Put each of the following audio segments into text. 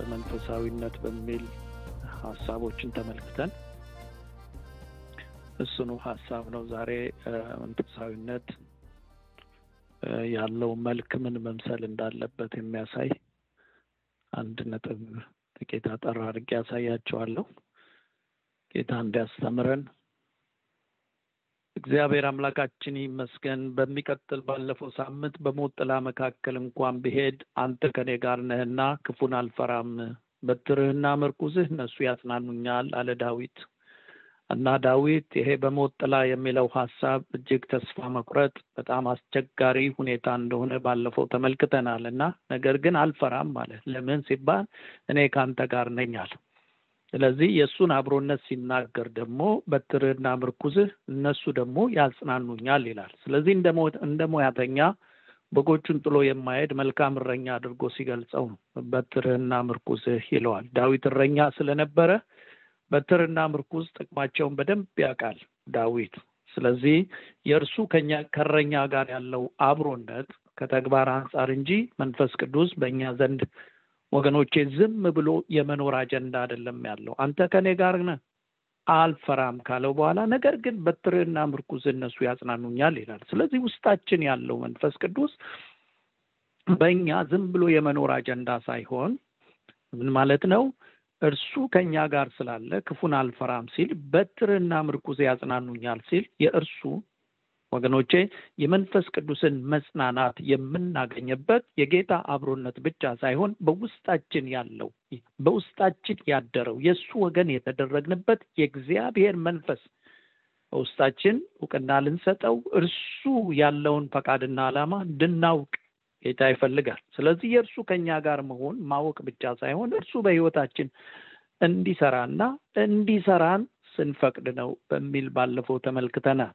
ለመንፈሳዊነት በሚል ሀሳቦችን ተመልክተን እሱኑ ሀሳብ ነው ዛሬ መንፈሳዊነት ያለው መልክ ምን መምሰል እንዳለበት የሚያሳይ አንድ ነጥብ ጥቂት አጠር አድርጌ ያሳያቸዋለሁ። ጌታ እንዲያስተምረን እግዚአብሔር አምላካችን ይመስገን። በሚቀጥል ባለፈው ሳምንት በሞት ጥላ መካከል እንኳን ብሄድ አንተ ከኔ ጋር ነህና ክፉን አልፈራም፣ በትርህና ምርኩዝህ እነሱ ያጽናኑኛል አለ ዳዊት እና ዳዊት ይሄ በሞት ጥላ የሚለው ሀሳብ እጅግ ተስፋ መቁረጥ በጣም አስቸጋሪ ሁኔታ እንደሆነ ባለፈው ተመልክተናል እና ነገር ግን አልፈራም ማለት ለምን ሲባል እኔ ከአንተ ጋር አለ። ስለዚህ የእሱን አብሮነት ሲናገር ደግሞ በትርህና ምርኩዝህ እነሱ ደግሞ ያጽናኑኛል ይላል። ስለዚህ እንደ ሙያተኛ በጎቹን ጥሎ የማሄድ መልካም እረኛ አድርጎ ሲገልጸው ነው በትርህና ምርኩዝህ ይለዋል። ዳዊት እረኛ ስለነበረ በትርና ምርኩዝ ጥቅማቸውን በደንብ ያውቃል ዳዊት። ስለዚህ የእርሱ ከኛ ከእረኛ ጋር ያለው አብሮነት ከተግባር አንጻር እንጂ መንፈስ ቅዱስ በእኛ ዘንድ ወገኖቼ ዝም ብሎ የመኖር አጀንዳ አይደለም ያለው። አንተ ከኔ ጋር ነህ አልፈራም ካለው በኋላ ነገር ግን በትርህና ምርኩዝ እነሱ ያጽናኑኛል ይላል። ስለዚህ ውስጣችን ያለው መንፈስ ቅዱስ በእኛ ዝም ብሎ የመኖር አጀንዳ ሳይሆን ምን ማለት ነው? እርሱ ከኛ ጋር ስላለ ክፉን አልፈራም ሲል በትርህና ምርኩዝ ያጽናኑኛል ሲል የእርሱ ወገኖቼ የመንፈስ ቅዱስን መጽናናት የምናገኝበት የጌታ አብሮነት ብቻ ሳይሆን በውስጣችን ያለው በውስጣችን ያደረው የእሱ ወገን የተደረግንበት የእግዚአብሔር መንፈስ በውስጣችን እውቅና ልንሰጠው እርሱ ያለውን ፈቃድና ዓላማ እንድናውቅ ጌታ ይፈልጋል። ስለዚህ የእርሱ ከኛ ጋር መሆን ማወቅ ብቻ ሳይሆን እርሱ በሕይወታችን እንዲሰራና እንዲሰራን ስንፈቅድ ነው በሚል ባለፈው ተመልክተናል።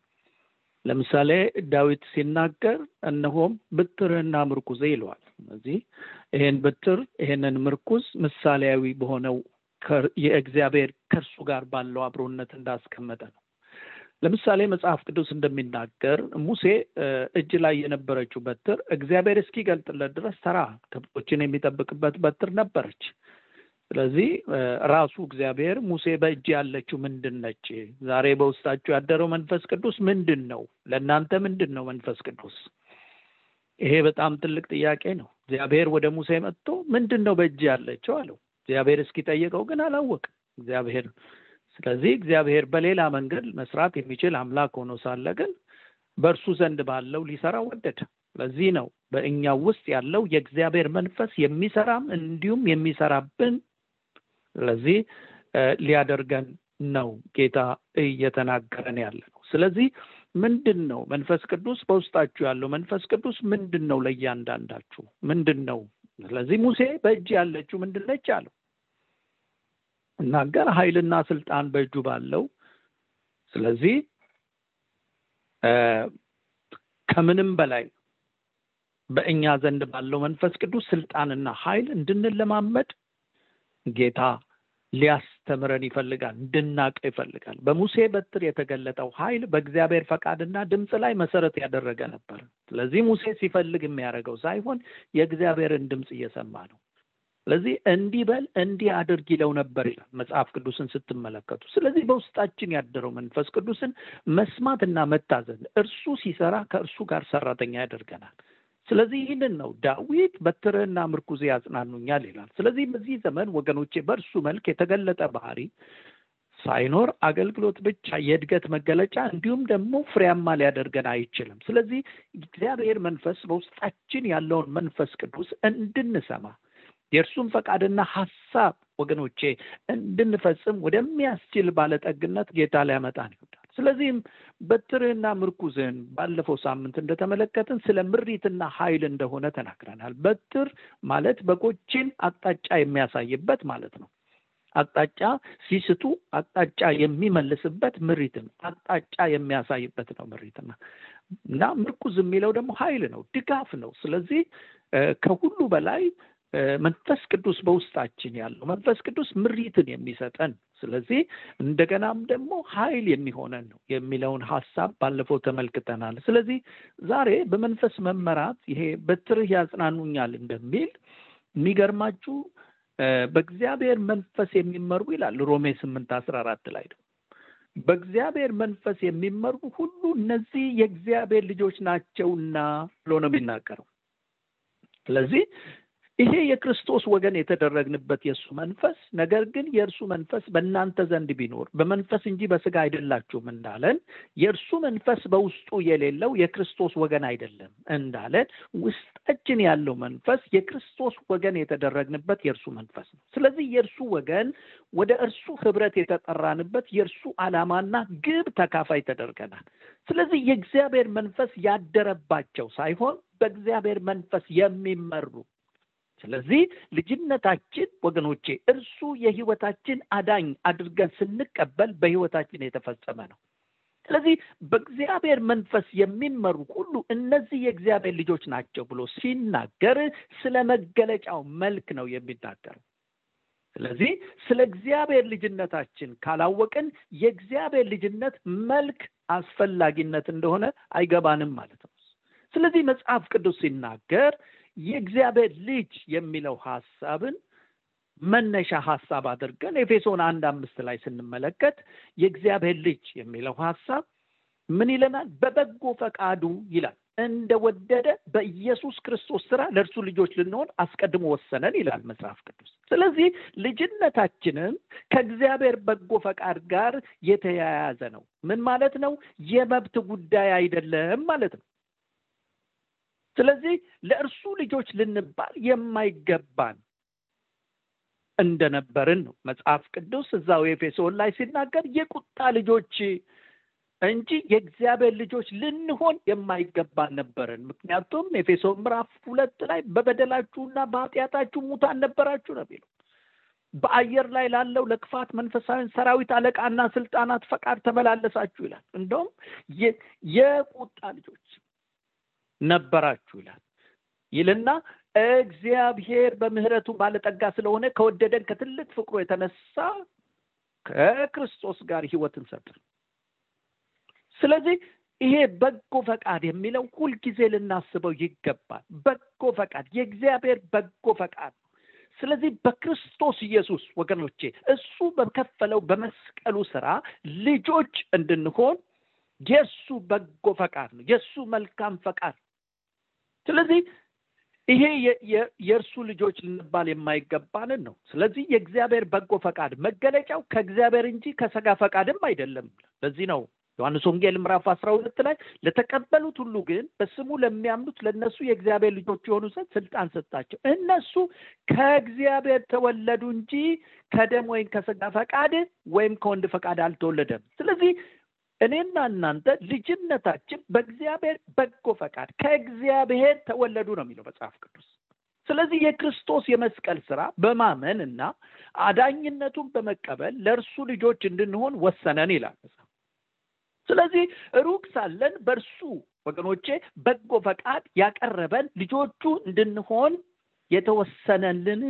ለምሳሌ ዳዊት ሲናገር እነሆም ብትርህና ምርኩዜ ይለዋል። ስለዚህ ይሄን ብትር ይሄንን ምርኩዝ ምሳሌያዊ በሆነው የእግዚአብሔር ከእርሱ ጋር ባለው አብሮነት እንዳስቀመጠ ነው። ለምሳሌ መጽሐፍ ቅዱስ እንደሚናገር ሙሴ እጅ ላይ የነበረችው በትር እግዚአብሔር እስኪገልጥለት ድረስ ተራ ከብቶችን የሚጠብቅበት በትር ነበረች። ስለዚህ ራሱ እግዚአብሔር ሙሴ በእጅ ያለችው ምንድን ነች? ዛሬ በውስጣችሁ ያደረው መንፈስ ቅዱስ ምንድን ነው? ለእናንተ ምንድን ነው መንፈስ ቅዱስ? ይሄ በጣም ትልቅ ጥያቄ ነው። እግዚአብሔር ወደ ሙሴ መጥቶ ምንድን ነው በእጅ ያለችው አለው። እግዚአብሔር እስኪጠይቀው ግን አላወቅም እግዚአብሔር። ስለዚህ እግዚአብሔር በሌላ መንገድ መስራት የሚችል አምላክ ሆኖ ሳለ ግን በእርሱ ዘንድ ባለው ሊሰራ ወደደ። ለዚህ ነው በእኛ ውስጥ ያለው የእግዚአብሔር መንፈስ የሚሰራም እንዲሁም የሚሰራብን ስለዚህ ሊያደርገን ነው ጌታ እየተናገረን ያለ ነው። ስለዚህ ምንድን ነው መንፈስ ቅዱስ በውስጣችሁ ያለው መንፈስ ቅዱስ ምንድን ነው? ለእያንዳንዳችሁ ምንድን ነው? ስለዚህ ሙሴ በእጅ ያለችው ምንድን ነች አለው። እናገር ኃይልና ስልጣን በእጁ ባለው ስለዚህ ከምንም በላይ በእኛ ዘንድ ባለው መንፈስ ቅዱስ ስልጣንና ኃይል እንድንለማመድ ጌታ ሊያስተምረን ይፈልጋል፣ እንድናቀው ይፈልጋል። በሙሴ በትር የተገለጠው ኃይል በእግዚአብሔር ፈቃድና ድምፅ ላይ መሰረት ያደረገ ነበር። ስለዚህ ሙሴ ሲፈልግ የሚያደርገው ሳይሆን የእግዚአብሔርን ድምፅ እየሰማ ነው። ስለዚህ እንዲህ በል እንዲህ አድርግ ይለው ነበር ይላል መጽሐፍ ቅዱስን ስትመለከቱ። ስለዚህ በውስጣችን ያደረው መንፈስ ቅዱስን መስማትና መታዘዝ እርሱ ሲሰራ ከእርሱ ጋር ሰራተኛ ያደርገናል። ስለዚህ ይህንን ነው ዳዊት በትርህና ምርኩዜ ያጽናኑኛል ይላል። ስለዚህ በዚህ ዘመን ወገኖቼ በእርሱ መልክ የተገለጠ ባህሪ ሳይኖር አገልግሎት ብቻ የእድገት መገለጫ እንዲሁም ደግሞ ፍሬያማ ሊያደርገን አይችልም። ስለዚህ እግዚአብሔር መንፈስ በውስጣችን ያለውን መንፈስ ቅዱስ እንድንሰማ የእርሱን ፈቃድና ሀሳብ ወገኖቼ እንድንፈጽም ወደሚያስችል ባለጠግነት ጌታ ሊያመጣን ይወዳል። ስለዚህም በትርህና ምርኩዝህን ባለፈው ሳምንት እንደተመለከትን ስለ ምሪትና ኃይል እንደሆነ ተናግረናል። በትር ማለት በጎችን አቅጣጫ የሚያሳይበት ማለት ነው። አቅጣጫ ሲስቱ አቅጣጫ የሚመልስበት ምሪትን አቅጣጫ የሚያሳይበት ነው ምሪትና እና ምርኩዝ የሚለው ደግሞ ኃይል ነው፣ ድጋፍ ነው። ስለዚህ ከሁሉ በላይ መንፈስ ቅዱስ በውስጣችን ያለው መንፈስ ቅዱስ ምሪትን የሚሰጠን ስለዚህ እንደገናም ደግሞ ኃይል የሚሆነን ነው የሚለውን ሀሳብ ባለፈው ተመልክተናል። ስለዚህ ዛሬ በመንፈስ መመራት ይሄ በትርህ ያጽናኑኛል እንደሚል የሚገርማችሁ በእግዚአብሔር መንፈስ የሚመሩ ይላል ሮሜ ስምንት አስራ አራት ላይ ነው። በእግዚአብሔር መንፈስ የሚመሩ ሁሉ እነዚህ የእግዚአብሔር ልጆች ናቸውና ብሎ ነው የሚናገረው። ስለዚህ ይሄ የክርስቶስ ወገን የተደረግንበት የእሱ መንፈስ ነገር ግን የእርሱ መንፈስ በእናንተ ዘንድ ቢኖር በመንፈስ እንጂ በስጋ አይደላችሁም እንዳለን የእርሱ መንፈስ በውስጡ የሌለው የክርስቶስ ወገን አይደለም እንዳለን ውስጣችን ያለው መንፈስ የክርስቶስ ወገን የተደረግንበት የእርሱ መንፈስ ነው። ስለዚህ የእርሱ ወገን ወደ እርሱ ህብረት የተጠራንበት የእርሱ ዓላማና ግብ ተካፋይ ተደርገናል። ስለዚህ የእግዚአብሔር መንፈስ ያደረባቸው ሳይሆን በእግዚአብሔር መንፈስ የሚመሩ ስለዚህ ልጅነታችን ወገኖቼ እርሱ የህይወታችን አዳኝ አድርገን ስንቀበል በህይወታችን የተፈጸመ ነው። ስለዚህ በእግዚአብሔር መንፈስ የሚመሩ ሁሉ እነዚህ የእግዚአብሔር ልጆች ናቸው ብሎ ሲናገር ስለ መገለጫው መልክ ነው የሚናገረው። ስለዚህ ስለ እግዚአብሔር ልጅነታችን ካላወቅን የእግዚአብሔር ልጅነት መልክ አስፈላጊነት እንደሆነ አይገባንም ማለት ነው። ስለዚህ መጽሐፍ ቅዱስ ሲናገር የእግዚአብሔር ልጅ የሚለው ሀሳብን መነሻ ሀሳብ አድርገን ኤፌሶን አንድ አምስት ላይ ስንመለከት የእግዚአብሔር ልጅ የሚለው ሀሳብ ምን ይለናል? በበጎ ፈቃዱ ይላል እንደወደደ በኢየሱስ ክርስቶስ ስራ ለእርሱ ልጆች ልንሆን አስቀድሞ ወሰነን ይላል መጽሐፍ ቅዱስ። ስለዚህ ልጅነታችንም ከእግዚአብሔር በጎ ፈቃድ ጋር የተያያዘ ነው። ምን ማለት ነው? የመብት ጉዳይ አይደለም ማለት ነው። ስለዚህ ለእርሱ ልጆች ልንባል የማይገባን እንደነበርን ነው መጽሐፍ ቅዱስ እዛው ኤፌሶን ላይ ሲናገር የቁጣ ልጆች እንጂ የእግዚአብሔር ልጆች ልንሆን የማይገባን ነበርን። ምክንያቱም ኤፌሶን ምዕራፍ ሁለት ላይ በበደላችሁና በኃጢአታችሁ ሙታን ነበራችሁ ነው የሚለው። በአየር ላይ ላለው ለክፋት መንፈሳዊን ሰራዊት አለቃና ስልጣናት ፈቃድ ተመላለሳችሁ ይላል። እንደውም የቁጣ ልጆች ነበራችሁ ይላል ይልና እግዚአብሔር በምሕረቱ ባለጠጋ ስለሆነ ከወደደን ከትልቅ ፍቅሩ የተነሳ ከክርስቶስ ጋር ሕይወትን ሰጠን። ስለዚህ ይሄ በጎ ፈቃድ የሚለው ሁልጊዜ ልናስበው ይገባል። በጎ ፈቃድ የእግዚአብሔር በጎ ፈቃድ ነው። ስለዚህ በክርስቶስ ኢየሱስ ወገኖቼ እሱ በከፈለው በመስቀሉ ስራ ልጆች እንድንሆን የእሱ በጎ ፈቃድ ነው፣ የእሱ መልካም ፈቃድ ስለዚህ ይሄ የእርሱ ልጆች ልንባል የማይገባንን ነው። ስለዚህ የእግዚአብሔር በጎ ፈቃድ መገለጫው ከእግዚአብሔር እንጂ ከሰጋ ፈቃድም አይደለም። ለዚህ ነው ዮሐንስ ወንጌል ምዕራፍ አስራ ሁለት ላይ ለተቀበሉት ሁሉ ግን በስሙ ለሚያምኑት ለእነሱ የእግዚአብሔር ልጆች የሆኑ ዘንድ ስልጣን ሰጣቸው። እነሱ ከእግዚአብሔር ተወለዱ እንጂ ከደም ወይም ከስጋ ፈቃድ ወይም ከወንድ ፈቃድ አልተወለደም። ስለዚህ እኔና እናንተ ልጅነታችን በእግዚአብሔር በጎ ፈቃድ ከእግዚአብሔር ተወለዱ ነው የሚለው መጽሐፍ ቅዱስ። ስለዚህ የክርስቶስ የመስቀል ስራ በማመን እና አዳኝነቱን በመቀበል ለእርሱ ልጆች እንድንሆን ወሰነን ይላል ስለዚህ ሩቅ ሳለን በእርሱ ወገኖቼ በጎ ፈቃድ ያቀረበን ልጆቹ እንድንሆን የተወሰነልን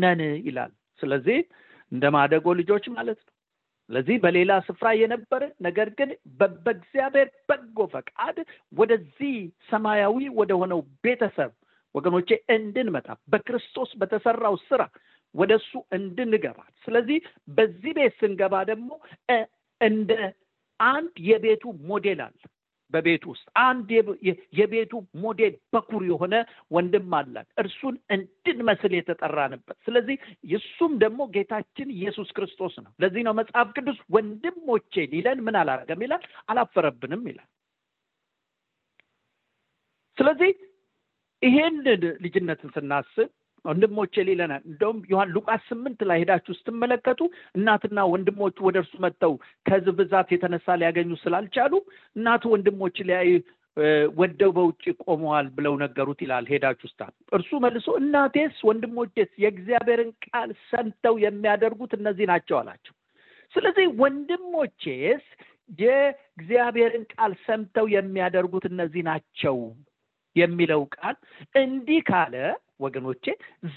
ነን ይላል። ስለዚህ እንደ ማደጎ ልጆች ማለት ነው። ስለዚህ በሌላ ስፍራ የነበረ ነገር ግን በእግዚአብሔር በጎ ፈቃድ ወደዚህ ሰማያዊ ወደሆነው ቤተሰብ ወገኖቼ እንድንመጣ በክርስቶስ በተሰራው ስራ ወደ እሱ እንድንገባ። ስለዚህ በዚህ ቤት ስንገባ ደግሞ እንደ አንድ የቤቱ ሞዴል አለ በቤቱ ውስጥ አንድ የቤቱ ሞዴል በኩር የሆነ ወንድም አለን እርሱን እንድንመስል የተጠራንበት። ስለዚህ እሱም ደግሞ ጌታችን ኢየሱስ ክርስቶስ ነው። ለዚህ ነው መጽሐፍ ቅዱስ ወንድሞቼ ሊለን ምን አላረገም ይላል? አላፈረብንም ይላል። ስለዚህ ይሄንን ልጅነትን ስናስብ ወንድሞቼ ሊለናል እንደውም ዮሐን ሉቃስ ስምንት ላይ ሄዳችሁ ስትመለከቱ እናትና ወንድሞቹ ወደ እርሱ መጥተው ከህዝብ ብዛት የተነሳ ሊያገኙ ስላልቻሉ እናቱ ወንድሞች ሊያይ ወደው በውጭ ቆመዋል ብለው ነገሩት ይላል። ሄዳችሁ ስታ እርሱ መልሶ እናቴስ ወንድሞቼስ የእግዚአብሔርን ቃል ሰምተው የሚያደርጉት እነዚህ ናቸው አላቸው። ስለዚህ ወንድሞቼስ የእግዚአብሔርን ቃል ሰምተው የሚያደርጉት እነዚህ ናቸው የሚለው ቃል እንዲህ ካለ ወገኖቼ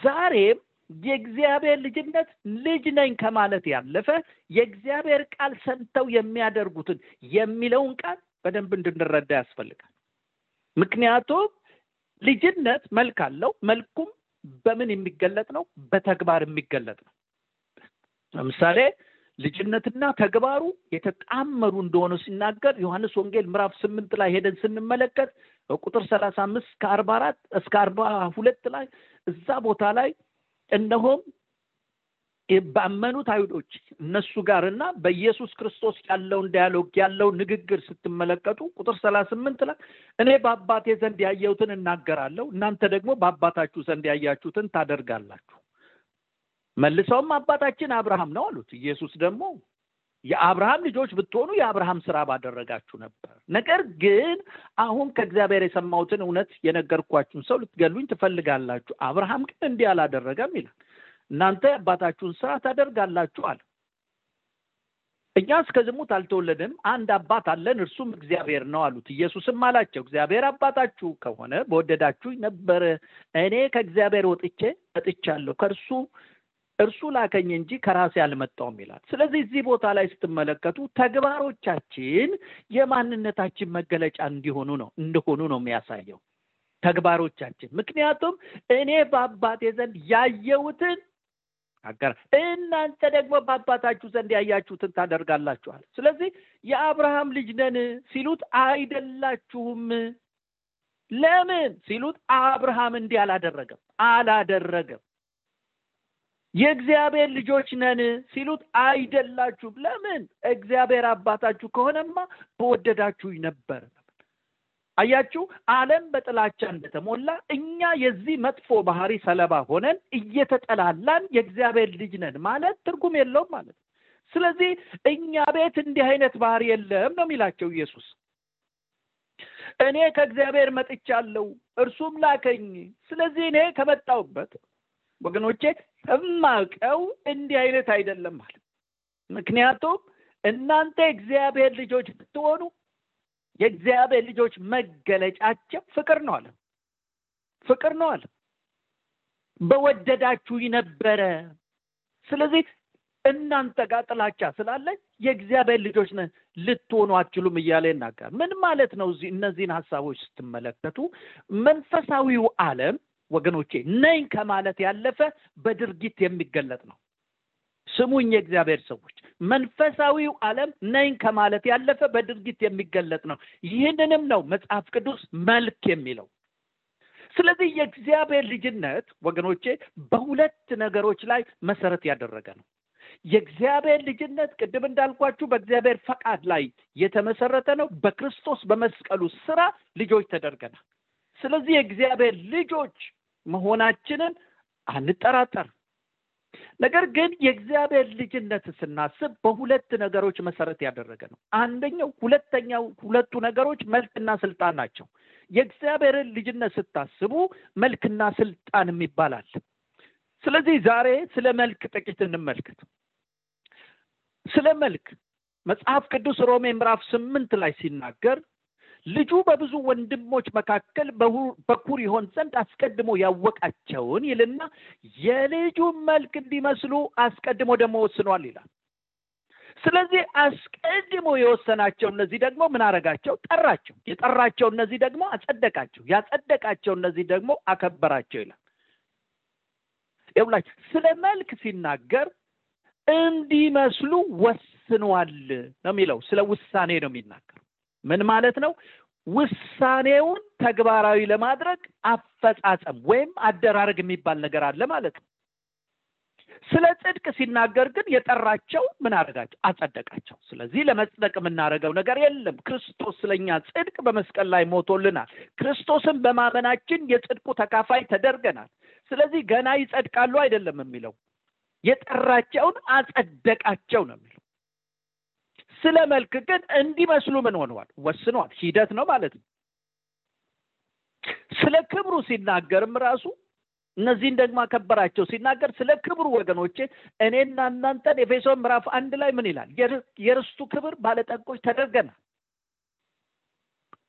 ዛሬም የእግዚአብሔር ልጅነት ልጅ ነኝ ከማለት ያለፈ የእግዚአብሔር ቃል ሰምተው የሚያደርጉትን የሚለውን ቃል በደንብ እንድንረዳ ያስፈልጋል። ምክንያቱም ልጅነት መልክ አለው። መልኩም በምን የሚገለጥ ነው? በተግባር የሚገለጥ ነው። ለምሳሌ ልጅነትና ተግባሩ የተጣመሩ እንደሆነ ሲናገር ዮሐንስ ወንጌል ምዕራፍ ስምንት ላይ ሄደን ስንመለከት ቁጥር ሰላሳ አምስት እስከ አርባ አራት እስከ አርባ ሁለት ላይ እዛ ቦታ ላይ እነሆም ባመኑት አይሁዶች እነሱ ጋር እና በኢየሱስ ክርስቶስ ያለውን dialogue ያለውን ንግግር ስትመለከቱ ቁጥር ሰላሳ ስምንት ላይ እኔ በአባቴ ዘንድ ያየሁትን እናገራለሁ እናንተ ደግሞ በአባታችሁ ዘንድ ያያችሁትን ታደርጋላችሁ መልሰውም አባታችን አብርሃም ነው አሉት። ኢየሱስ ደግሞ የአብርሃም ልጆች ብትሆኑ የአብርሃም ስራ ባደረጋችሁ ነበር። ነገር ግን አሁን ከእግዚአብሔር የሰማሁትን እውነት የነገርኳችሁን ሰው ልትገሉኝ ትፈልጋላችሁ። አብርሃም ግን እንዲህ አላደረገም ይላል። እናንተ አባታችሁን ስራ ታደርጋላችሁ አለ። እኛ እስከ ዝሙት አልተወለድም አንድ አባት አለን እርሱም እግዚአብሔር ነው አሉት። ኢየሱስም አላቸው እግዚአብሔር አባታችሁ ከሆነ በወደዳችሁ ነበረ። እኔ ከእግዚአብሔር ወጥቼ መጥቻለሁ። ከእርሱ እርሱ ላከኝ እንጂ ከራሴ አልመጣውም ይላል። ስለዚህ እዚህ ቦታ ላይ ስትመለከቱ ተግባሮቻችን የማንነታችን መገለጫ እንዲሆኑ ነው እንደሆኑ ነው የሚያሳየው ተግባሮቻችን። ምክንያቱም እኔ በአባቴ ዘንድ ያየሁትን አገር እናንተ ደግሞ በአባታችሁ ዘንድ ያያችሁትን ታደርጋላችኋል። ስለዚህ የአብርሃም ልጅ ነን ሲሉት አይደላችሁም። ለምን ሲሉት አብርሃም እንዲህ አላደረገም አላደረገም የእግዚአብሔር ልጆች ነን ሲሉት አይደላችሁም። ለምን? እግዚአብሔር አባታችሁ ከሆነማ በወደዳችሁኝ ነበር። አያችሁ አለም በጥላቻ እንደተሞላ እኛ የዚህ መጥፎ ባህሪ ሰለባ ሆነን እየተጠላላን የእግዚአብሔር ልጅ ነን ማለት ትርጉም የለውም ማለት ስለዚህ እኛ ቤት እንዲህ አይነት ባህሪ የለም ነው የሚላቸው ኢየሱስ። እኔ ከእግዚአብሔር መጥቻለሁ እርሱም ላከኝ። ስለዚህ እኔ ከመጣውበት ወገኖቼ እማቀው እንዲህ አይነት አይደለም ማለት። ምክንያቱም እናንተ እግዚአብሔር ልጆች ብትሆኑ የእግዚአብሔር ልጆች መገለጫቸው ፍቅር ነው አለ። ፍቅር ነው አለ። በወደዳችሁ ነበረ። ስለዚህ እናንተ ጋር ጥላቻ ስላለ የእግዚአብሔር ልጆች ልትሆኑ አችሉም እያለ ይናገራል። ምን ማለት ነው እነዚህን ሀሳቦች ስትመለከቱ? መንፈሳዊው ዓለም ወገኖቼ ነኝ ከማለት ያለፈ በድርጊት የሚገለጥ ነው። ስሙኝ የእግዚአብሔር ሰዎች መንፈሳዊው ዓለም ነኝ ከማለት ያለፈ በድርጊት የሚገለጥ ነው። ይህንንም ነው መጽሐፍ ቅዱስ መልክ የሚለው። ስለዚህ የእግዚአብሔር ልጅነት ወገኖቼ በሁለት ነገሮች ላይ መሰረት ያደረገ ነው። የእግዚአብሔር ልጅነት ቅድም እንዳልኳችሁ በእግዚአብሔር ፈቃድ ላይ የተመሰረተ ነው። በክርስቶስ በመስቀሉ ስራ ልጆች ተደርገናል። ስለዚህ የእግዚአብሔር ልጆች መሆናችንን አንጠራጠር ነገር ግን የእግዚአብሔር ልጅነት ስናስብ በሁለት ነገሮች መሰረት ያደረገ ነው። አንደኛው ሁለተኛው ሁለቱ ነገሮች መልክና ስልጣን ናቸው። የእግዚአብሔርን ልጅነት ስታስቡ መልክና ስልጣን ይባላል ስለዚህ ዛሬ ስለ መልክ ጥቂት እንመልከት። ስለ መልክ መጽሐፍ ቅዱስ ሮሜ ምዕራፍ ስምንት ላይ ሲናገር ልጁ በብዙ ወንድሞች መካከል በኩር ይሆን ዘንድ አስቀድሞ ያወቃቸውን ይልና የልጁን መልክ እንዲመስሉ አስቀድሞ ደግሞ ወስኗል ይላል። ስለዚህ አስቀድሞ የወሰናቸው እነዚህ ደግሞ ምን አረጋቸው? ጠራቸው። የጠራቸው እነዚህ ደግሞ አጸደቃቸው። ያጸደቃቸው እነዚህ ደግሞ አከበራቸው ይላል። ይኸውላችሁ ስለ መልክ ሲናገር እንዲመስሉ ወስኗል ነው የሚለው። ስለ ውሳኔ ነው የሚናገር። ምን ማለት ነው? ውሳኔውን ተግባራዊ ለማድረግ አፈጻጸም ወይም አደራረግ የሚባል ነገር አለ ማለት ነው። ስለ ጽድቅ ሲናገር ግን የጠራቸው ምን አደረጋቸው? አጸደቃቸው። ስለዚህ ለመጽደቅ የምናደርገው ነገር የለም። ክርስቶስ ስለኛ ጽድቅ በመስቀል ላይ ሞቶልናል። ክርስቶስን በማመናችን የጽድቁ ተካፋይ ተደርገናል። ስለዚህ ገና ይጸድቃሉ አይደለም የሚለው የጠራቸውን አጸደቃቸው ነው የሚለው። ስለ መልክ ግን እንዲመስሉ ምን ሆነዋል? ወስነዋል። ሂደት ነው ማለት ነው። ስለ ክብሩ ሲናገርም ራሱ እነዚህን ደግሞ አከበራቸው ሲናገር ስለ ክብሩ ወገኖቼ እኔና እናንተን ኤፌሶን ምዕራፍ አንድ ላይ ምን ይላል? የርስቱ ክብር ባለጠጎች ተደርገናል።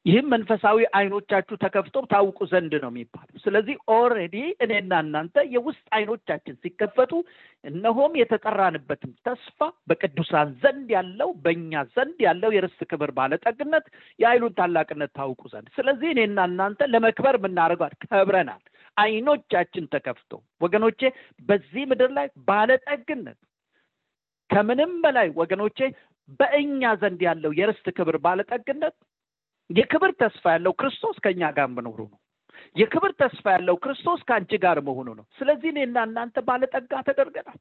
ይህም መንፈሳዊ አይኖቻችሁ ተከፍተው ታውቁ ዘንድ ነው የሚባለው። ስለዚህ already እኔና እናንተ የውስጥ አይኖቻችን ሲከፈቱ እነሆም የተጠራንበትም ተስፋ በቅዱሳን ዘንድ ያለው በእኛ ዘንድ ያለው የርስት ክብር ባለጠግነት የኃይሉን ታላቅነት ታውቁ ዘንድ። ስለዚህ እኔና እናንተ ለመክበር የምናደርገው ከብረናል። አይኖቻችን ተከፍቶ ወገኖቼ በዚህ ምድር ላይ ባለጠግነት ከምንም በላይ ወገኖቼ በእኛ ዘንድ ያለው የርስት ክብር ባለጠግነት የክብር ተስፋ ያለው ክርስቶስ ከእኛ ጋር መኖሩ ነው። የክብር ተስፋ ያለው ክርስቶስ ከአንቺ ጋር መሆኑ ነው። ስለዚህ እኔና እናንተ ባለጠጋ ተደርገናል።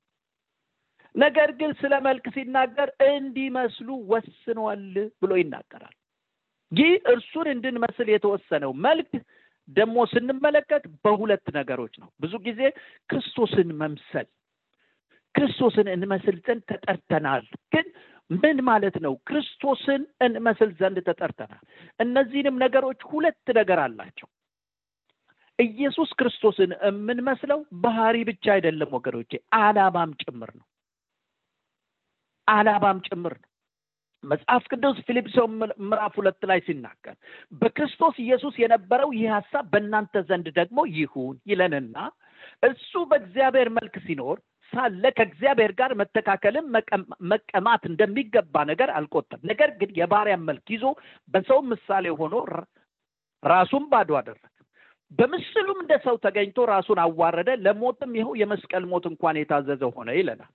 ነገር ግን ስለ መልክ ሲናገር እንዲመስሉ ወስኗል ብሎ ይናገራል። ይህ እርሱን እንድንመስል የተወሰነው መልክ ደግሞ ስንመለከት በሁለት ነገሮች ነው። ብዙ ጊዜ ክርስቶስን መምሰል ክርስቶስን እንመስል ዘንድ ተጠርተናል። ግን ምን ማለት ነው? ክርስቶስን እንመስል ዘንድ ተጠርተናል። እነዚህንም ነገሮች ሁለት ነገር አላቸው። ኢየሱስ ክርስቶስን የምንመስለው ባህሪ ብቻ አይደለም ወገኖቼ፣ አላማም ጭምር ነው። አላማም ጭምር ነው። መጽሐፍ ቅዱስ ፊልጵስዩስ ምዕራፍ ሁለት ላይ ሲናገር በክርስቶስ ኢየሱስ የነበረው ይህ ሀሳብ በእናንተ ዘንድ ደግሞ ይሁን ይለንና እሱ በእግዚአብሔር መልክ ሲኖር ሳለ ከእግዚአብሔር ጋር መተካከልን መቀማት እንደሚገባ ነገር አልቆጠም። ነገር ግን የባሪያን መልክ ይዞ በሰው ምሳሌ ሆኖ ራሱን ባዶ አደረገ። በምስሉም እንደ ሰው ተገኝቶ ራሱን አዋረደ፣ ለሞትም ይኸው የመስቀል ሞት እንኳን የታዘዘ ሆነ ይለናል።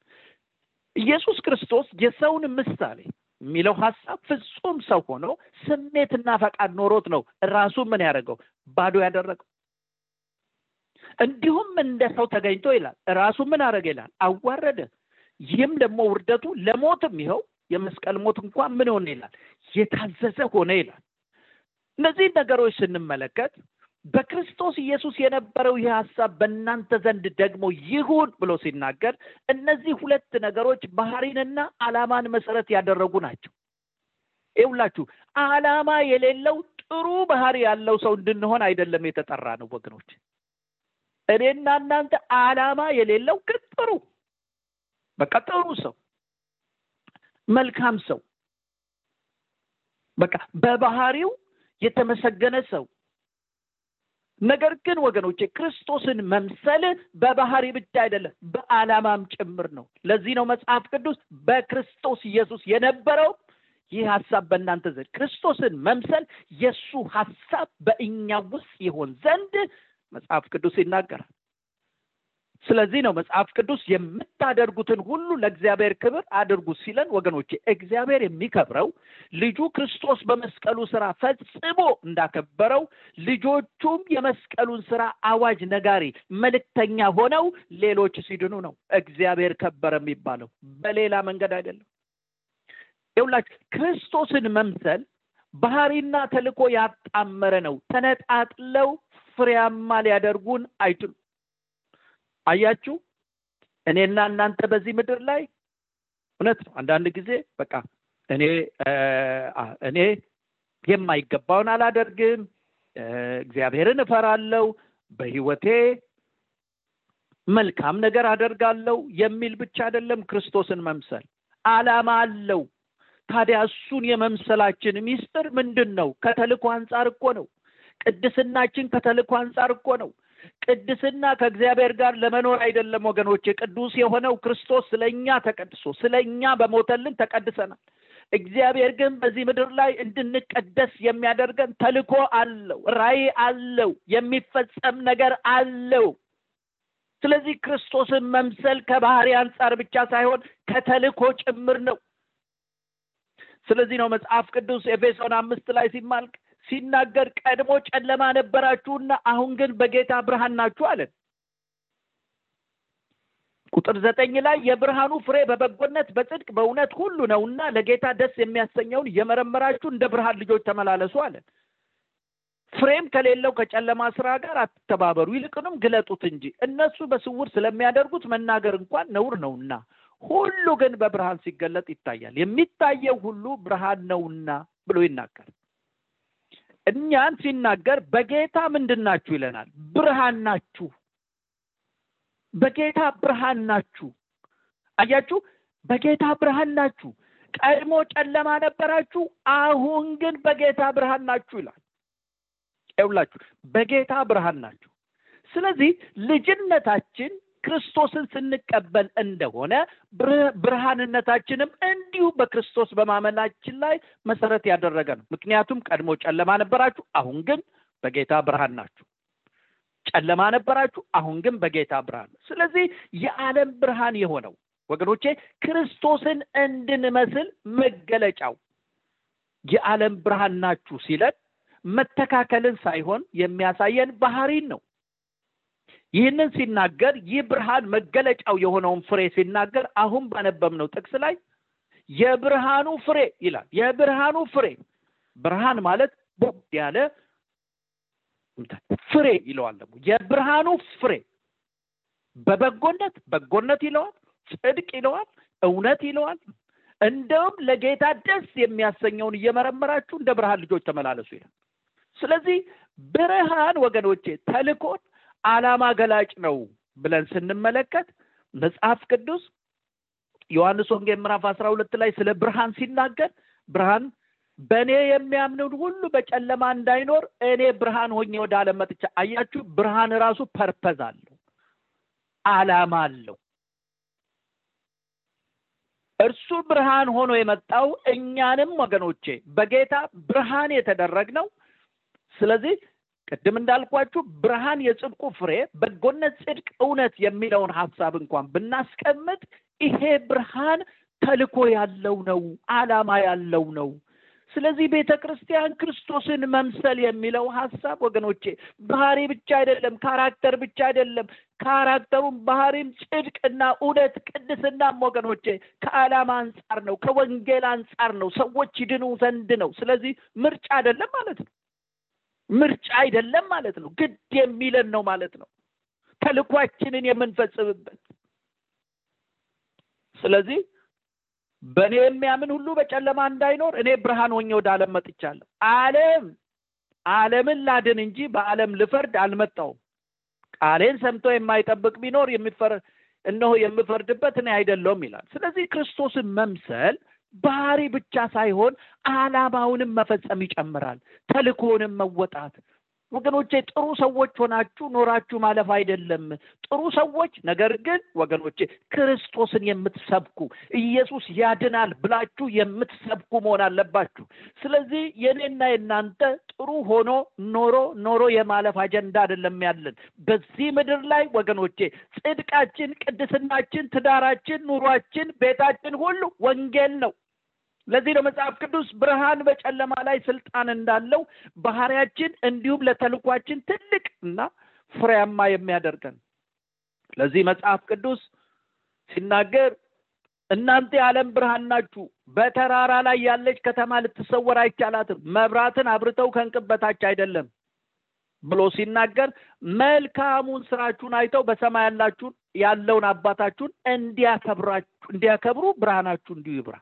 ኢየሱስ ክርስቶስ የሰውን ምሳሌ የሚለው ሀሳብ ፍጹም ሰው ሆኖ ስሜትና ፈቃድ ኖሮት ነው ራሱን ምን ያደረገው ባዶ ያደረገው። እንዲሁም እንደ ሰው ተገኝቶ ይላል ራሱ ምን አደረገ ይላል አዋረደ። ይህም ደግሞ ውርደቱ ለሞትም ይኸው የመስቀል ሞት እንኳን ምን ሆነ ይላል የታዘዘ ሆነ ይላል። እነዚህን ነገሮች ስንመለከት በክርስቶስ ኢየሱስ የነበረው ይህ ሀሳብ በእናንተ ዘንድ ደግሞ ይሁን ብሎ ሲናገር እነዚህ ሁለት ነገሮች ባህሪንና አላማን መሰረት ያደረጉ ናቸው። ይውላችሁ አላማ የሌለው ጥሩ ባህሪ ያለው ሰው እንድንሆን አይደለም የተጠራ ነው ወገኖች። እኔና እናንተ አላማ የሌለው ግን ጥሩ በቃ ጥሩ ሰው መልካም ሰው በቃ በባህሪው የተመሰገነ ሰው ነገር ግን ወገኖቼ ክርስቶስን መምሰል በባህሪ ብቻ አይደለም በአላማም ጭምር ነው። ለዚህ ነው መጽሐፍ ቅዱስ በክርስቶስ ኢየሱስ የነበረው ይህ ሀሳብ በእናንተ ዘንድ ክርስቶስን መምሰል የእሱ ሀሳብ በእኛ ውስጥ ይሆን ዘንድ መጽሐፍ ቅዱስ ይናገራል። ስለዚህ ነው መጽሐፍ ቅዱስ የምታደርጉትን ሁሉ ለእግዚአብሔር ክብር አድርጉ ሲለን፣ ወገኖቼ እግዚአብሔር የሚከብረው ልጁ ክርስቶስ በመስቀሉ ስራ ፈጽሞ እንዳከበረው ልጆቹም የመስቀሉን ስራ አዋጅ ነጋሪ መልእክተኛ ሆነው ሌሎች ሲድኑ ነው እግዚአብሔር ከበረ የሚባለው በሌላ መንገድ አይደለም። ይኸውላችሁ ክርስቶስን መምሰል ባህሪና ተልእኮ ያጣመረ ነው። ተነጣጥለው ፍሬያማ ሊያደርጉን አይችሉም። አያችሁ፣ እኔና እናንተ በዚህ ምድር ላይ እውነት ነው። አንዳንድ ጊዜ በቃ እኔ እኔ የማይገባውን አላደርግም፣ እግዚአብሔርን እፈራለሁ፣ በህይወቴ መልካም ነገር አደርጋለሁ የሚል ብቻ አይደለም። ክርስቶስን መምሰል አላማ አለው። ታዲያ እሱን የመምሰላችን ሚስጥር ምንድን ነው? ከተልእኮ አንጻር እኮ ነው። ቅድስናችን ከተልእኮ አንጻር እኮ ነው። ቅድስና ከእግዚአብሔር ጋር ለመኖር አይደለም ወገኖቼ። ቅዱስ የሆነው ክርስቶስ ስለ እኛ ተቀድሶ ስለ እኛ በሞተልን ተቀድሰናል። እግዚአብሔር ግን በዚህ ምድር ላይ እንድንቀደስ የሚያደርገን ተልእኮ አለው፣ ራእይ አለው፣ የሚፈጸም ነገር አለው። ስለዚህ ክርስቶስን መምሰል ከባህሪ አንጻር ብቻ ሳይሆን ከተልእኮ ጭምር ነው። ስለዚህ ነው መጽሐፍ ቅዱስ ኤፌሶን አምስት ላይ ሲማልቅ ሲናገር ቀድሞ ጨለማ ነበራችሁና አሁን ግን በጌታ ብርሃን ናችሁ አለን። ቁጥር ዘጠኝ ላይ የብርሃኑ ፍሬ በበጎነት በጽድቅ በእውነት ሁሉ ነውና ለጌታ ደስ የሚያሰኘውን እየመረመራችሁ እንደ ብርሃን ልጆች ተመላለሱ አለን። ፍሬም ከሌለው ከጨለማ ስራ ጋር አትተባበሩ፣ ይልቅንም ግለጡት እንጂ እነሱ በስውር ስለሚያደርጉት መናገር እንኳን ነውር ነውና፣ ሁሉ ግን በብርሃን ሲገለጥ ይታያል። የሚታየው ሁሉ ብርሃን ነውና ብሎ ይናገር። እኛን ሲናገር በጌታ ምንድን ናችሁ ይለናል። ብርሃን ናችሁ። በጌታ ብርሃን ናችሁ። አያችሁ፣ በጌታ ብርሃን ናችሁ። ቀድሞ ጨለማ ነበራችሁ፣ አሁን ግን በጌታ ብርሃን ናችሁ ይላል። ይውላችሁ በጌታ ብርሃን ናችሁ። ስለዚህ ልጅነታችን ክርስቶስን ስንቀበል እንደሆነ ብርሃንነታችንም እንዲሁ በክርስቶስ በማመናችን ላይ መሰረት ያደረገ ነው። ምክንያቱም ቀድሞ ጨለማ ነበራችሁ፣ አሁን ግን በጌታ ብርሃን ናችሁ። ጨለማ ነበራችሁ፣ አሁን ግን በጌታ ብርሃን ስለዚህ የዓለም ብርሃን የሆነው ወገኖቼ ክርስቶስን እንድንመስል መገለጫው የዓለም ብርሃን ናችሁ ሲለን መተካከልን ሳይሆን የሚያሳየን ባህሪን ነው። ይህንን ሲናገር ይህ ብርሃን መገለጫው የሆነውን ፍሬ ሲናገር አሁን ባነበብነው ጥቅስ ላይ የብርሃኑ ፍሬ ይላል። የብርሃኑ ፍሬ ብርሃን ማለት ቦግ ያለ ፍሬ ይለዋል። ደግሞ የብርሃኑ ፍሬ በበጎነት በጎነት ይለዋል፣ ጽድቅ ይለዋል፣ እውነት ይለዋል። እንደውም ለጌታ ደስ የሚያሰኘውን እየመረመራችሁ እንደ ብርሃን ልጆች ተመላለሱ ይላል። ስለዚህ ብርሃን ወገኖቼ ተልኮን ዓላማ ገላጭ ነው ብለን ስንመለከት መጽሐፍ ቅዱስ ዮሐንስ ወንጌል ምዕራፍ አስራ ሁለት ላይ ስለ ብርሃን ሲናገር ብርሃን በእኔ የሚያምኑን ሁሉ በጨለማ እንዳይኖር እኔ ብርሃን ሆኜ ወደ ዓለም መጥቻ። አያችሁ፣ ብርሃን ራሱ purpose አለው፣ ዓላማ አለው። እርሱ ብርሃን ሆኖ የመጣው እኛንም ወገኖቼ በጌታ ብርሃን የተደረግነው ስለዚህ ቅድም እንዳልኳችሁ ብርሃን የጽድቁ ፍሬ በጎነት፣ ጽድቅ፣ እውነት የሚለውን ሀሳብ እንኳን ብናስቀምጥ ይሄ ብርሃን ተልኮ ያለው ነው፣ ዓላማ ያለው ነው። ስለዚህ ቤተ ክርስቲያን ክርስቶስን መምሰል የሚለው ሀሳብ ወገኖቼ ባህሪ ብቻ አይደለም፣ character ብቻ አይደለም። character ኡም ባህሪም ጽድቅና እውነት ቅድስናም ወገኖቼ ከዓላማ አንጻር ነው፣ ከወንጌል አንጻር ነው፣ ሰዎች ይድኑ ዘንድ ነው። ስለዚህ ምርጫ አይደለም ማለት ነው። ምርጫ አይደለም ማለት ነው። ግድ የሚለን ነው ማለት ነው። ተልኳችንን የምንፈጽምበት ስለዚህ በእኔ የሚያምን ሁሉ በጨለማ እንዳይኖር እኔ ብርሃን ሆኜ ወደ ዓለም መጥቻለሁ። ዓለም ዓለምን ላድን እንጂ በዓለም ልፈርድ አልመጣውም። ቃሌን ሰምቶ የማይጠብቅ ቢኖር የሚፈር እነሆ የምፈርድበት እኔ አይደለሁም ይላል። ስለዚህ ክርስቶስን መምሰል ባህሪ ብቻ ሳይሆን ዓላማውንም መፈጸም ይጨምራል። ተልኮንም መወጣት ወገኖቼ ጥሩ ሰዎች ሆናችሁ ኖራችሁ ማለፍ አይደለም። ጥሩ ሰዎች ነገር ግን ወገኖቼ ክርስቶስን የምትሰብኩ ኢየሱስ ያድናል ብላችሁ የምትሰብኩ መሆን አለባችሁ። ስለዚህ የኔና የእናንተ ጥሩ ሆኖ ኖሮ ኖሮ የማለፍ አጀንዳ አይደለም ያለን በዚህ ምድር ላይ ወገኖቼ ጽድቃችን፣ ቅድስናችን፣ ትዳራችን፣ ኑሯችን፣ ቤታችን ሁሉ ወንጌል ነው። ለዚህ ነው መጽሐፍ ቅዱስ ብርሃን በጨለማ ላይ ስልጣን እንዳለው ባህሪያችን እንዲሁም ለተልኳችን ትልቅ እና ፍሬያማ የሚያደርገን። ለዚህ መጽሐፍ ቅዱስ ሲናገር እናንተ የዓለም ብርሃን ናችሁ፣ በተራራ ላይ ያለች ከተማ ልትሰወር አይቻላትም፣ መብራትን አብርተው ከእንቅብ በታች አይደለም ብሎ ሲናገር መልካሙን ስራችሁን አይተው በሰማይ ያላችሁን ያለውን አባታችሁን እንዲያከብሩ ብርሃናችሁ እንዲሁ ይብራ።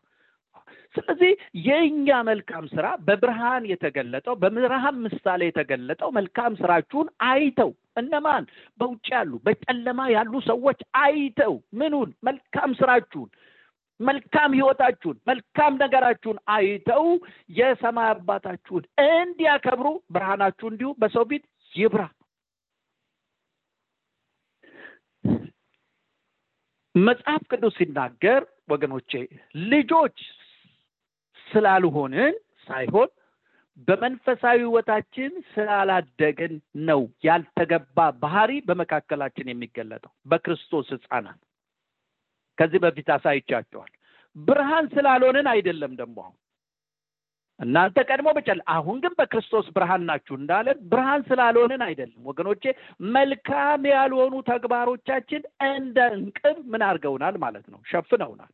ስለዚህ የእኛ መልካም ስራ በብርሃን የተገለጠው በብርሃን ምሳሌ የተገለጠው መልካም ስራችሁን አይተው እነማን? በውጭ ያሉ በጨለማ ያሉ ሰዎች አይተው ምኑን? መልካም ስራችሁን መልካም ህይወታችሁን መልካም ነገራችሁን አይተው የሰማይ አባታችሁን እንዲያከብሩ ብርሃናችሁ እንዲሁ በሰው ፊት ይብራ። መጽሐፍ ቅዱስ ሲናገር ወገኖቼ ልጆች ስላልሆንን ሳይሆን በመንፈሳዊ ህይወታችን ስላላደግን ነው ያልተገባ ባህሪ በመካከላችን የሚገለጠው በክርስቶስ ህፃናት። ከዚህ በፊት አሳይቻቸዋል። ብርሃን ስላልሆንን አይደለም ደግሞ አሁን። እናንተ ቀድሞ በጨለ አሁን ግን በክርስቶስ ብርሃን ናችሁ እንዳለን ብርሃን ስላልሆንን አይደለም። ወገኖቼ መልካም ያልሆኑ ተግባሮቻችን እንደ እንቅብ ምን አድርገውናል ማለት ነው? ሸፍነውናል።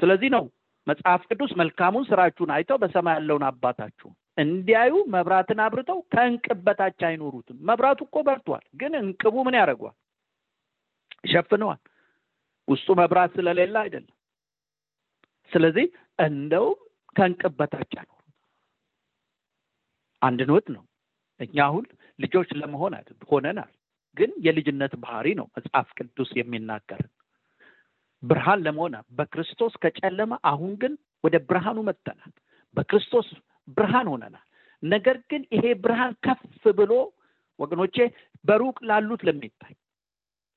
ስለዚህ ነው መጽሐፍ ቅዱስ መልካሙን ስራችሁን አይተው በሰማይ ያለውን አባታችሁ እንዲያዩ መብራትን አብርተው ከእንቅብ በታች አይኖሩትም። መብራቱ እኮ በርቷል ግን እንቅቡ ምን ያደርገዋል? ይሸፍነዋል። ውስጡ መብራት ስለሌለ አይደለም። ስለዚህ እንደውም ከእንቅብ በታች አይኖሩም። አንድ ኖት ነው። እኛ አሁን ልጆች ለመሆን ሆነናል ግን የልጅነት ባህሪ ነው መጽሐፍ ቅዱስ የሚናገርን ብርሃን ለመሆን በክርስቶስ ከጨለማ አሁን ግን ወደ ብርሃኑ መጥተናል። በክርስቶስ ብርሃን ሆነናል። ነገር ግን ይሄ ብርሃን ከፍ ብሎ ወገኖቼ በሩቅ ላሉት ለሚታይ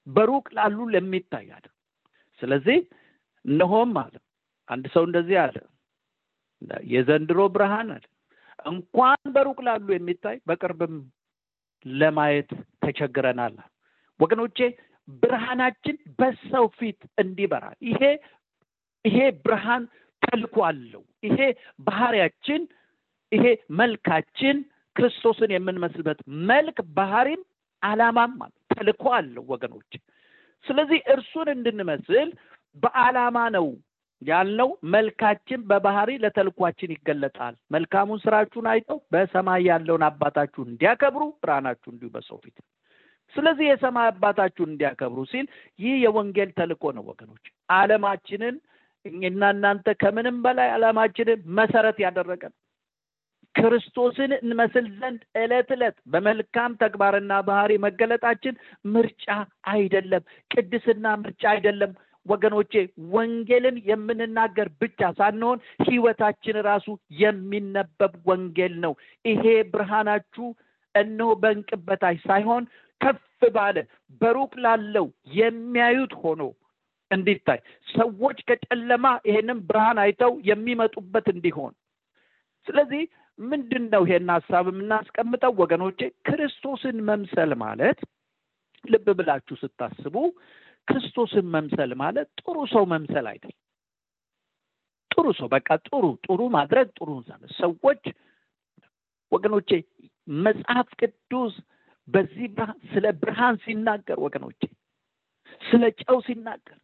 በሩቅ ላሉ ለሚታይ አለ። ስለዚህ እነሆም አለ አንድ ሰው እንደዚህ አለ የዘንድሮ ብርሃን አለ። እንኳን በሩቅ ላሉ የሚታይ በቅርብም ለማየት ተቸግረናል ወገኖቼ ብርሃናችን በሰው ፊት እንዲበራ ይሄ ይሄ ብርሃን ተልኮ አለው። ይሄ ባህሪያችን ይሄ መልካችን ክርስቶስን የምንመስልበት መልክ ባህሪም አላማም ተልኮ አለው ወገኖች። ስለዚህ እርሱን እንድንመስል በአላማ ነው ያልነው። መልካችን በባህሪ ለተልኳችን ይገለጣል። መልካሙን ስራችሁን አይተው በሰማይ ያለውን አባታችሁን እንዲያከብሩ ብርሃናችሁ እንዲሁ በሰው ፊት ስለዚህ የሰማይ አባታችሁን እንዲያከብሩ ሲል ይህ የወንጌል ተልኮ ነው ወገኖች። አለማችንን እኛና እናንተ ከምንም በላይ አለማችንን መሰረት ያደረገ ነው። ክርስቶስን እንመስል ዘንድ ዕለት ዕለት በመልካም ተግባርና ባህሪ መገለጣችን ምርጫ አይደለም ቅድስና ምርጫ አይደለም። ወገኖቼ ወንጌልን የምንናገር ብቻ ሳንሆን ህይወታችን ራሱ የሚነበብ ወንጌል ነው። ይሄ ብርሃናችሁ እነሆ በእንቅብ በታች ሳይሆን ከፍ ባለ በሩቅ ላለው የሚያዩት ሆኖ እንዲታይ ሰዎች ከጨለማ ይሄንን ብርሃን አይተው የሚመጡበት እንዲሆን። ስለዚህ ምንድን ነው ይሄን ሀሳብ የምናስቀምጠው? ወገኖቼ ክርስቶስን መምሰል ማለት ልብ ብላችሁ ስታስቡ ክርስቶስን መምሰል ማለት ጥሩ ሰው መምሰል አይደለም ጥሩ ሰው በቃ ጥሩ ጥሩ ማድረግ ጥሩ ሰዎች ወገኖቼ መጽሐፍ ቅዱስ በዚህ ስለ ብርሃን ሲናገር ወገኖቼ ስለ ጨው ሲናገር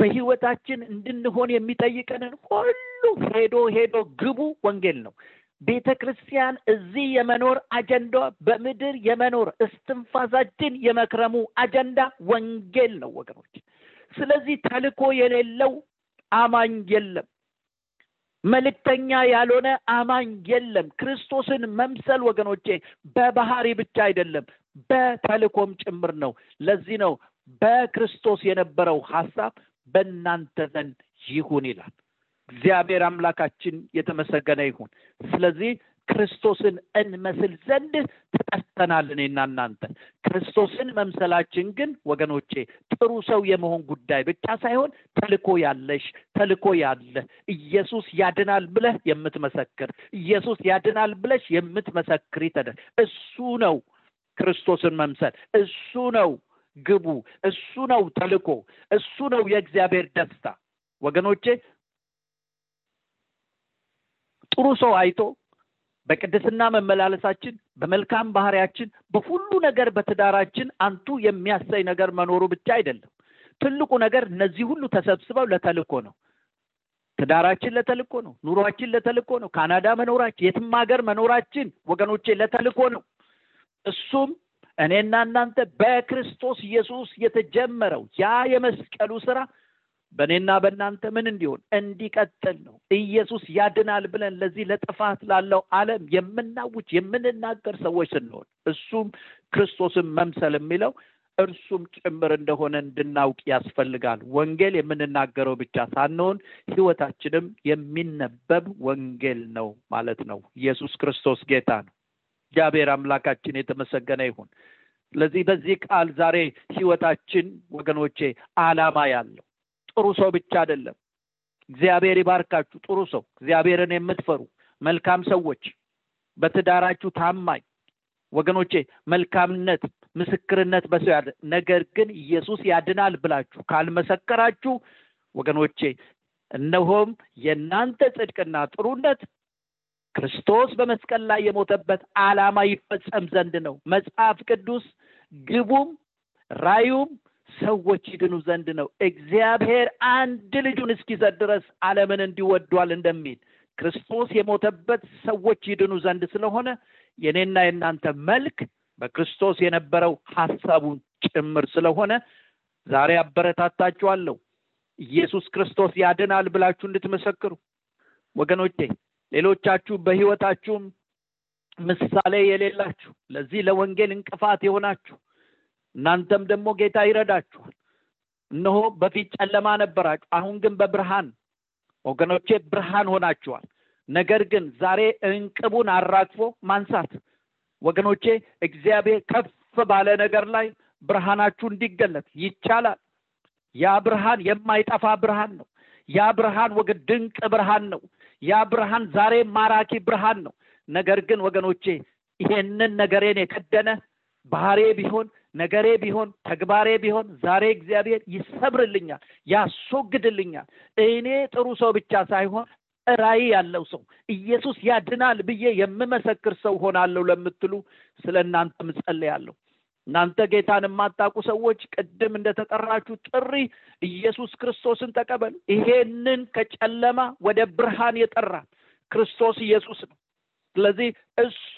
በህይወታችን እንድንሆን የሚጠይቀንን ሁሉ ሄዶ ሄዶ ግቡ ወንጌል ነው። ቤተ ክርስቲያን እዚህ የመኖር አጀንዳ በምድር የመኖር እስትንፋሳችን የመክረሙ አጀንዳ ወንጌል ነው ወገኖች ስለዚህ ተልኮ የሌለው አማኝ የለም መልእክተኛ ያልሆነ አማኝ የለም። ክርስቶስን መምሰል ወገኖቼ በባህሪ ብቻ አይደለም በተልኮም ጭምር ነው። ለዚህ ነው በክርስቶስ የነበረው ሀሳብ በእናንተ ዘንድ ይሁን ይላል። እግዚአብሔር አምላካችን የተመሰገነ ይሁን። ስለዚህ ክርስቶስን እንመስል ዘንድ ተጠርተናል እኔና እናንተ። ክርስቶስን መምሰላችን ግን ወገኖቼ ጥሩ ሰው የመሆን ጉዳይ ብቻ ሳይሆን ተልኮ ያለሽ ተልኮ ያለ ኢየሱስ ያድናል ብለህ የምትመሰክር ኢየሱስ ያድናል ብለሽ የምትመሰክሪ ተደ እሱ ነው ክርስቶስን መምሰል እሱ ነው ግቡ እሱ ነው ተልኮ እሱ ነው የእግዚአብሔር ደስታ። ወገኖቼ ጥሩ ሰው አይቶ በቅድስና መመላለሳችን በመልካም ባህሪያችን በሁሉ ነገር በትዳራችን አንቱ የሚያሳይ ነገር መኖሩ ብቻ አይደለም። ትልቁ ነገር እነዚህ ሁሉ ተሰብስበው ለተልኮ ነው። ትዳራችን ለተልኮ ነው። ኑሯችን ለተልኮ ነው። ካናዳ መኖራችን የትም ሀገር መኖራችን ወገኖቼ ለተልኮ ነው። እሱም እኔና እናንተ በክርስቶስ ኢየሱስ የተጀመረው ያ የመስቀሉ ስራ በእኔና በእናንተ ምን እንዲሆን እንዲቀጥል ነው ኢየሱስ ያድናል ብለን ለዚህ ለጥፋት ላለው አለም የምናውጭ የምንናገር ሰዎች ስንሆን እሱም ክርስቶስን መምሰል የሚለው እርሱም ጭምር እንደሆነ እንድናውቅ ያስፈልጋል። ወንጌል የምንናገረው ብቻ ሳንሆን ሕይወታችንም የሚነበብ ወንጌል ነው ማለት ነው። ኢየሱስ ክርስቶስ ጌታ ነው። እግዚአብሔር አምላካችን የተመሰገነ ይሁን። ስለዚህ በዚህ ቃል ዛሬ ሕይወታችን ወገኖቼ ዓላማ ያለው ጥሩ ሰው ብቻ አይደለም። እግዚአብሔር ይባርካችሁ። ጥሩ ሰው፣ እግዚአብሔርን የምትፈሩ መልካም ሰዎች፣ በትዳራችሁ ታማኝ ወገኖቼ፣ መልካምነት ምስክርነት በሰው ያለ ነገር ግን ኢየሱስ ያድናል ብላችሁ ካልመሰከራችሁ ወገኖቼ፣ እነሆም የእናንተ ጽድቅና ጥሩነት ክርስቶስ በመስቀል ላይ የሞተበት ዓላማ ይፈጸም ዘንድ ነው። መጽሐፍ ቅዱስ ግቡም ራዩም ሰዎች ይድኑ ዘንድ ነው። እግዚአብሔር አንድ ልጁን እስኪሰጥ ድረስ ዓለምን እንዲወዷል እንደሚል ክርስቶስ የሞተበት ሰዎች ይድኑ ዘንድ ስለሆነ የኔና የእናንተ መልክ በክርስቶስ የነበረው ሐሳቡን ጭምር ስለሆነ ዛሬ አበረታታችኋለሁ። ኢየሱስ ክርስቶስ ያድናል ብላችሁ እንድትመሰክሩ ወገኖቼ። ሌሎቻችሁ በሕይወታችሁም ምሳሌ የሌላችሁ ለዚህ ለወንጌል እንቅፋት የሆናችሁ እናንተም ደግሞ ጌታ ይረዳችኋል። እነሆ በፊት ጨለማ ነበራችሁ፣ አሁን ግን በብርሃን ወገኖቼ ብርሃን ሆናችኋል። ነገር ግን ዛሬ እንቅቡን አራግፎ ማንሳት ወገኖቼ እግዚአብሔር ከፍ ባለ ነገር ላይ ብርሃናችሁ እንዲገለጥ ይቻላል። ያ ብርሃን የማይጠፋ ብርሃን ነው። ያ ብርሃን ወገ ድንቅ ብርሃን ነው። ያ ብርሃን ዛሬ ማራኪ ብርሃን ነው። ነገር ግን ወገኖቼ ይሄንን ነገሬን የከደነ ባህሬ ቢሆን ነገሬ ቢሆን ተግባሬ ቢሆን ዛሬ እግዚአብሔር ይሰብርልኛል፣ ያስወግድልኛል። እኔ ጥሩ ሰው ብቻ ሳይሆን ራዕይ ያለው ሰው ኢየሱስ ያድናል ብዬ የምመሰክር ሰው ሆናለሁ ለምትሉ ስለ እናንተ ምጸልያለሁ። እናንተ ጌታን የማታውቁ ሰዎች ቅድም እንደተጠራችሁ ጥሪ ኢየሱስ ክርስቶስን ተቀበሉ። ይሄንን ከጨለማ ወደ ብርሃን የጠራ ክርስቶስ ኢየሱስ ነው። ስለዚህ እሱ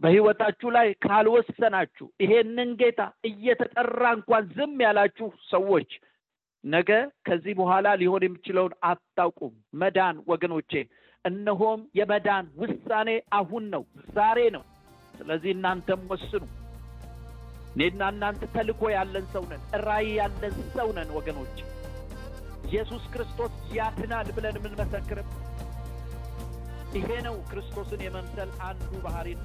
በሕይወታችሁ ላይ ካልወሰናችሁ ይሄንን ጌታ እየተጠራ እንኳን ዝም ያላችሁ ሰዎች ነገ ከዚህ በኋላ ሊሆን የሚችለውን አታውቁም። መዳን ወገኖቼ፣ እነሆም የመዳን ውሳኔ አሁን ነው፣ ዛሬ ነው። ስለዚህ እናንተም ወስኑ። እኔና እናንተ ተልኮ ያለን ሰው ነን፣ ራዕይ ያለን ሰው ነን ወገኖች። ኢየሱስ ክርስቶስ ያድናል ብለን የምንመሰክርም ይሄ ነው ክርስቶስን የመምሰል አንዱ ባህሪና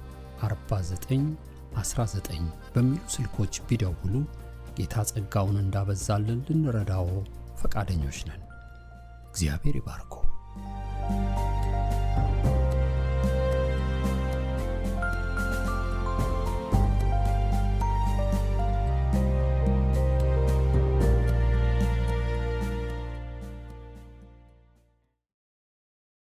49 19 በሚሉ ስልኮች ቢደውሉ ጌታ ጸጋውን እንዳበዛልን ልንረዳዎ ፈቃደኞች ነን። እግዚአብሔር ይባርኮ።